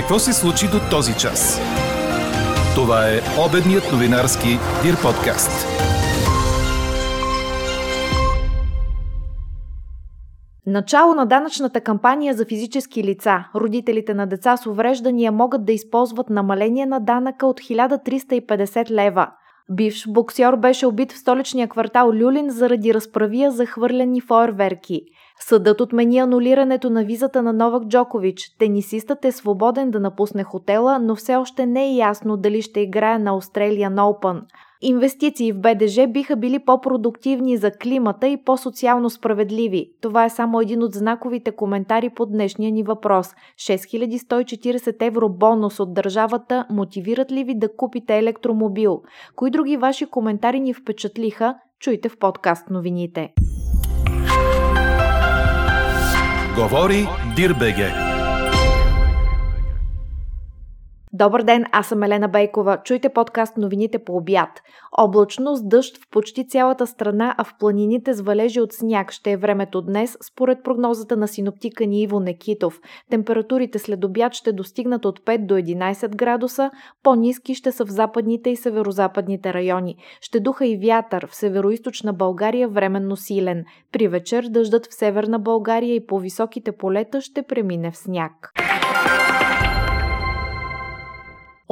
Какво се случи до този час? Това е обедният новинарски Дир подкаст. Начало на данъчната кампания за физически лица. Родителите на деца с увреждания могат да използват намаление на данъка от 1350 лева. Бивш боксьор беше убит в столичния квартал Люлин заради разправия за хвърлени фойерверки. Съдът отмени анулирането на визата на Новак Джокович. Тенисистът е свободен да напусне хотела, но все още не е ясно дали ще играе на Australian Open. Инвестиции в БДЖ биха били по-продуктивни за климата и по-социално справедливи. Това е само един от знаковите коментари по днешния ни въпрос. 6140 евро бонус от държавата мотивират ли ви да купите електромобил? Кои други ваши коментари ни впечатлиха? Чуйте в подкаст новините. Говори Дирбеге. Добър ден, аз съм Елена Бейкова. Чуйте подкаст новините по обяд. Облачно с дъжд в почти цялата страна, а в планините с валежи от сняг ще е времето днес, според прогнозата на синоптика ни Иво Некитов. Температурите след обяд ще достигнат от 5 до 11 градуса, по-низки ще са в западните и северо-западните райони. Ще духа и вятър в северо България временно силен. При вечер дъждът в северна България и по високите полета ще премине в сняг.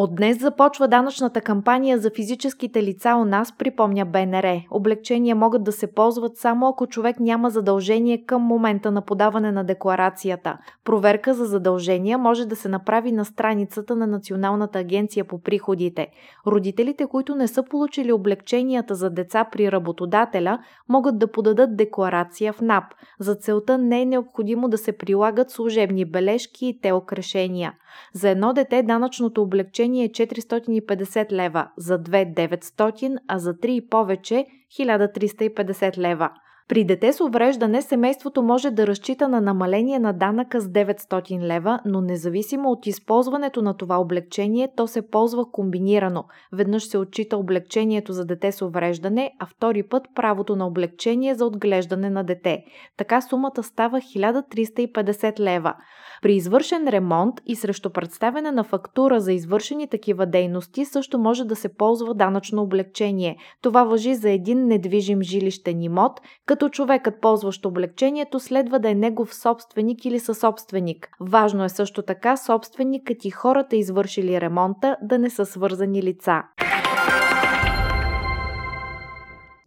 От днес започва данъчната кампания за физическите лица у нас, припомня БНР. Облегчения могат да се ползват само ако човек няма задължение към момента на подаване на декларацията. Проверка за задължения може да се направи на страницата на Националната агенция по приходите. Родителите, които не са получили облегченията за деца при работодателя, могат да подадат декларация в НАП. За целта не е необходимо да се прилагат служебни бележки и телк решения. За едно дете данъчното облегчение е 450 лева, за две 900, а за три и повече 1350 лева. При дете с увреждане семейството може да разчита на намаление на данъка с 900 лева, но независимо от използването на това облегчение, то се ползва комбинирано. Веднъж се отчита облегчението за дете с увреждане, а втори път правото на облегчение за отглеждане на дете. Така сумата става 1350 лева. При извършен ремонт и срещу представяне на фактура за извършени такива дейности също може да се ползва данъчно облегчение. Това въжи за един недвижим жилищен имот, като човекът, ползващ облегчението, следва да е негов собственик или съсобственик. Важно е също така собственикът и хората, извършили ремонта, да не са свързани лица.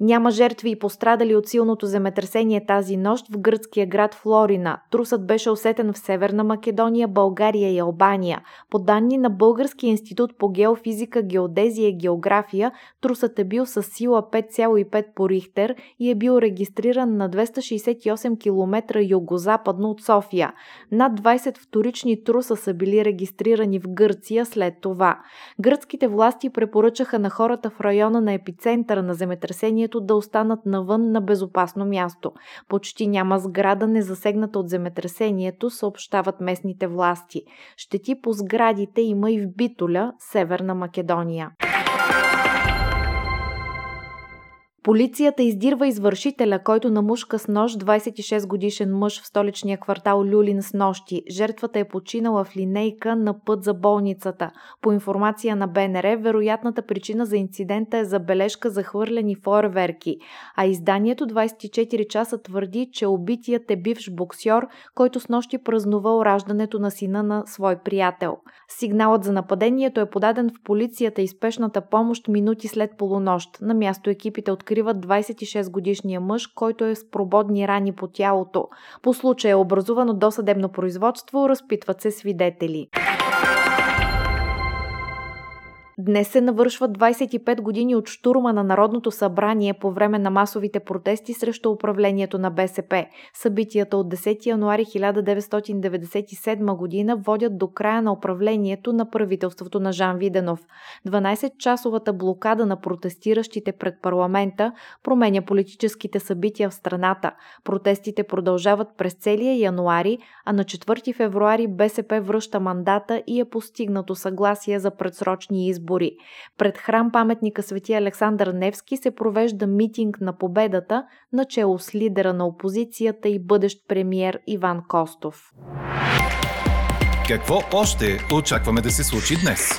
Няма жертви и пострадали от силното земетресение тази нощ в гръцкия град Флорина. Трусът беше усетен в Северна Македония, България и Албания. По данни на Българския институт по геофизика, геодезия и география, трусът е бил с сила 5,5 по Рихтер и е бил регистриран на 268 км югозападно от София. Над 20 вторични труса са били регистрирани в Гърция след това. Гръцките власти препоръчаха на хората в района на епицентъра на земетресението решението да останат навън на безопасно място. Почти няма сграда незасегната от земетресението, съобщават местните власти. Щети по сградите има и в Битоля, Северна Македония. Полицията издирва извършителя, който намушка с нож 26 годишен мъж в столичния квартал Люлин с нощи. Жертвата е починала в линейка на път за болницата. По информация на БНР, вероятната причина за инцидента е забележка за хвърлени фойерверки, а изданието 24 часа твърди, че убитият е бивш боксьор, който с нощи празнувал раждането на сина на свой приятел. Сигналът за нападението е подаден в полицията и спешната помощ минути след полунощ. На място екипите от откриват 26 годишния мъж, който е с прободни рани по тялото. По случая е образувано досъдебно производство, разпитват се свидетели. Днес се навършват 25 години от штурма на Народното събрание по време на масовите протести срещу управлението на БСП. Събитията от 10 януари 1997 година водят до края на управлението на правителството на Жан Виденов. 12-часовата блокада на протестиращите пред парламента променя политическите събития в страната. Протестите продължават през целия януари, а на 4 февруари БСП връща мандата и е постигнато съгласие за предсрочни избори избори. Пред храм паметника Свети Александър Невски се провежда митинг на победата, начало с лидера на опозицията и бъдещ премиер Иван Костов. Какво още очакваме да се случи днес?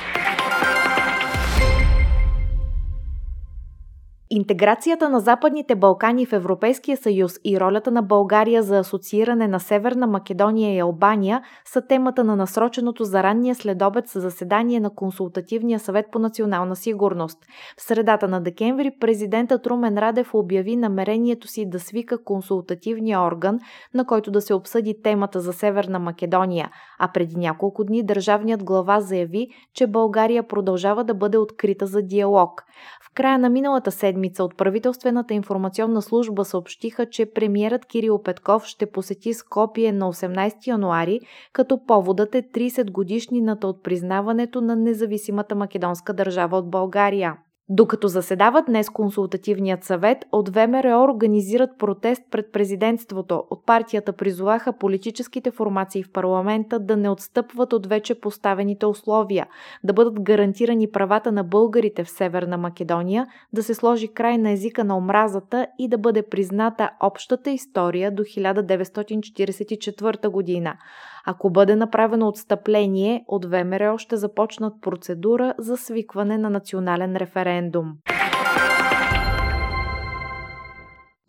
Интеграцията на Западните Балкани в Европейския съюз и ролята на България за асоцииране на Северна Македония и Албания са темата на насроченото за ранния следобед заседание на Консултативния съвет по национална сигурност. В средата на декември президентът Румен Радев обяви намерението си да свика консултативния орган, на който да се обсъди темата за Северна Македония, а преди няколко дни държавният глава заяви, че България продължава да бъде открита за диалог. Края на миналата седмица от правителствената информационна служба съобщиха, че премиерът Кирил Петков ще посети Скопие на 18 януари, като поводът е 30 годишнината от признаването на независимата македонска държава от България. Докато заседава днес консултативният съвет, от ВМРО организират протест пред президентството. От партията призоваха политическите формации в парламента да не отстъпват от вече поставените условия, да бъдат гарантирани правата на българите в Северна Македония, да се сложи край на езика на омразата и да бъде призната общата история до 1944 година. Ако бъде направено отстъпление, от ВМРО ще започнат процедура за свикване на национален референдум.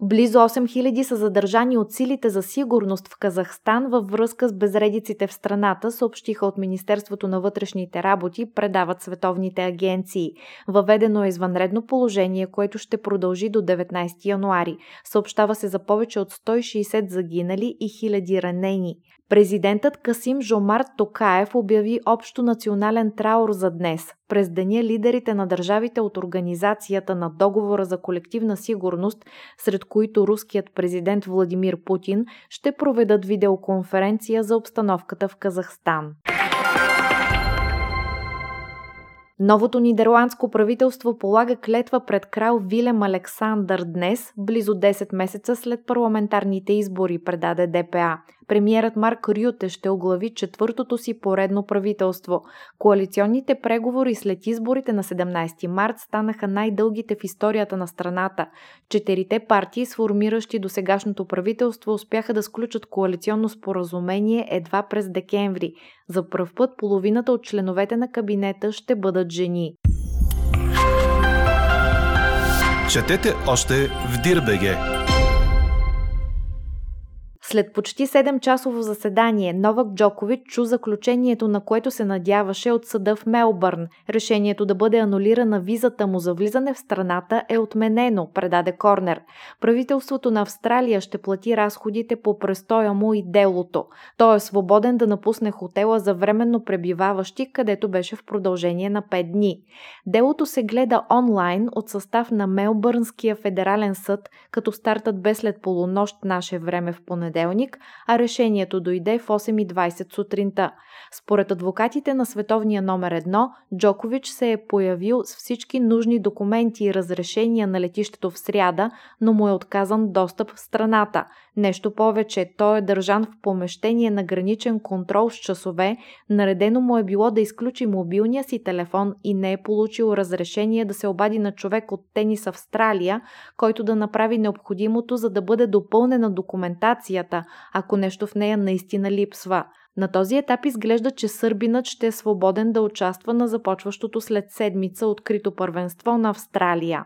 Близо 8000 са задържани от силите за сигурност в Казахстан във връзка с безредиците в страната, съобщиха от Министерството на вътрешните работи, предават световните агенции. Въведено е извънредно положение, което ще продължи до 19 януари. Съобщава се за повече от 160 загинали и хиляди ранени. Президентът Касим Жомар Токаев обяви общо национален траур за днес. През деня лидерите на държавите от Организацията на договора за колективна сигурност, сред които руският президент Владимир Путин, ще проведат видеоконференция за обстановката в Казахстан. Новото нидерландско правителство полага клетва пред крал Вилем Александър днес, близо 10 месеца след парламентарните избори, предаде ДПА. Премиерът Марк Рюте ще оглави четвъртото си поредно правителство. Коалиционните преговори след изборите на 17 март станаха най-дългите в историята на страната. Четирите партии, сформиращи до сегашното правителство, успяха да сключат коалиционно споразумение едва през декември. За пръв път половината от членовете на кабинета ще бъдат жени. Четете още в Дирбеге! След почти 7-часово заседание, Новак Джокович чу заключението, на което се надяваше от съда в Мелбърн. Решението да бъде анулирана визата му за влизане в страната е отменено, предаде Корнер. Правителството на Австралия ще плати разходите по престоя му и делото. Той е свободен да напусне хотела за временно пребиваващи, където беше в продължение на 5 дни. Делото се гледа онлайн от състав на Мелбърнския федерален съд, като стартът бе след полунощ наше време в понеделник понеделник, а решението дойде в 8.20 сутринта. Според адвокатите на световния номер едно, Джокович се е появил с всички нужни документи и разрешения на летището в сряда, но му е отказан достъп в страната. Нещо повече, той е държан в помещение на граничен контрол с часове, наредено му е било да изключи мобилния си телефон и не е получил разрешение да се обади на човек от Тенис Австралия, който да направи необходимото, за да бъде допълнена документацията, ако нещо в нея наистина липсва. На този етап изглежда, че сърбинът ще е свободен да участва на започващото след седмица открито първенство на Австралия.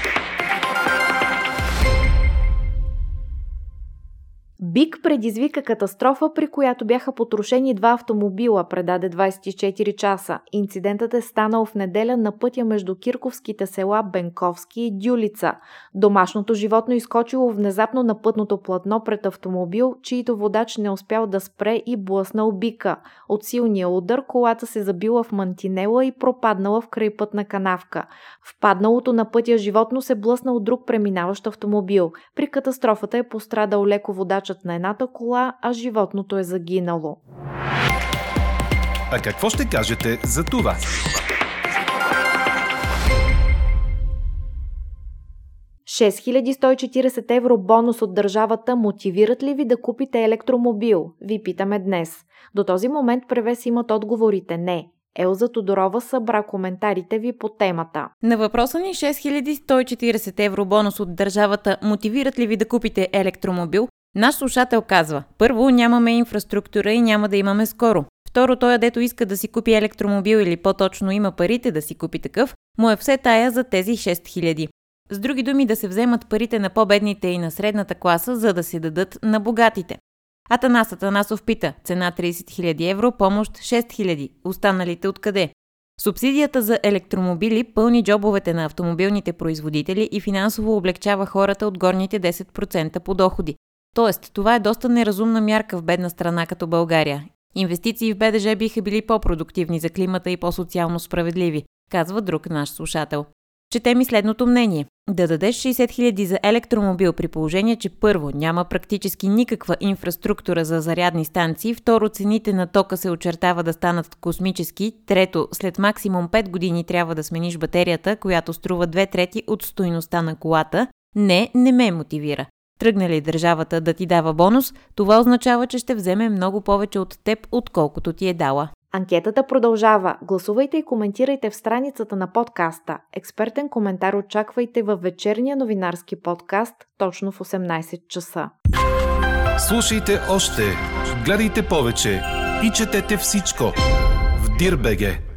Бик предизвика катастрофа, при която бяха потрошени два автомобила, предаде 24 часа. Инцидентът е станал в неделя на пътя между кирковските села Бенковски и Дюлица. Домашното животно изкочило внезапно на пътното платно пред автомобил, чието водач не успял да спре и блъснал бика. От силния удар колата се забила в мантинела и пропаднала в крайпътна канавка. В падналото на пътя животно се блъснал друг преминаващ автомобил. При катастрофата е пострадал леко водачът на едната кола, а животното е загинало. А какво ще кажете за това? 6140 евро бонус от държавата мотивират ли ви да купите електромобил? Ви питаме днес. До този момент превес имат отговорите не. Елза Тодорова събра коментарите ви по темата. На въпроса ни 6140 евро бонус от държавата мотивират ли ви да купите електромобил? Наш слушател казва, първо нямаме инфраструктура и няма да имаме скоро. Второ, той, дето иска да си купи електромобил или по-точно има парите да си купи такъв, му е все тая за тези 6000. С други думи да се вземат парите на по-бедните и на средната класа, за да се дадат на богатите. Атанас Атанасов пита, цена 30 000 евро, помощ 6 000, останалите откъде? Субсидията за електромобили пълни джобовете на автомобилните производители и финансово облегчава хората от горните 10% по доходи. Тоест, това е доста неразумна мярка в бедна страна като България. Инвестиции в БДЖ биха били по-продуктивни за климата и по-социално справедливи, казва друг наш слушател. Чете ми следното мнение. Да дадеш 60 000 за електромобил при положение, че първо няма практически никаква инфраструктура за зарядни станции, второ цените на тока се очертава да станат космически, трето след максимум 5 години трябва да смениш батерията, която струва две трети от стоиността на колата, не, не ме мотивира. Тръгне ли държавата да ти дава бонус, това означава, че ще вземе много повече от теб, отколкото ти е дала. Анкетата продължава. Гласувайте и коментирайте в страницата на подкаста. Експертен коментар очаквайте във вечерния новинарски подкаст точно в 18 часа. Слушайте още, гледайте повече и четете всичко в Дирбеге.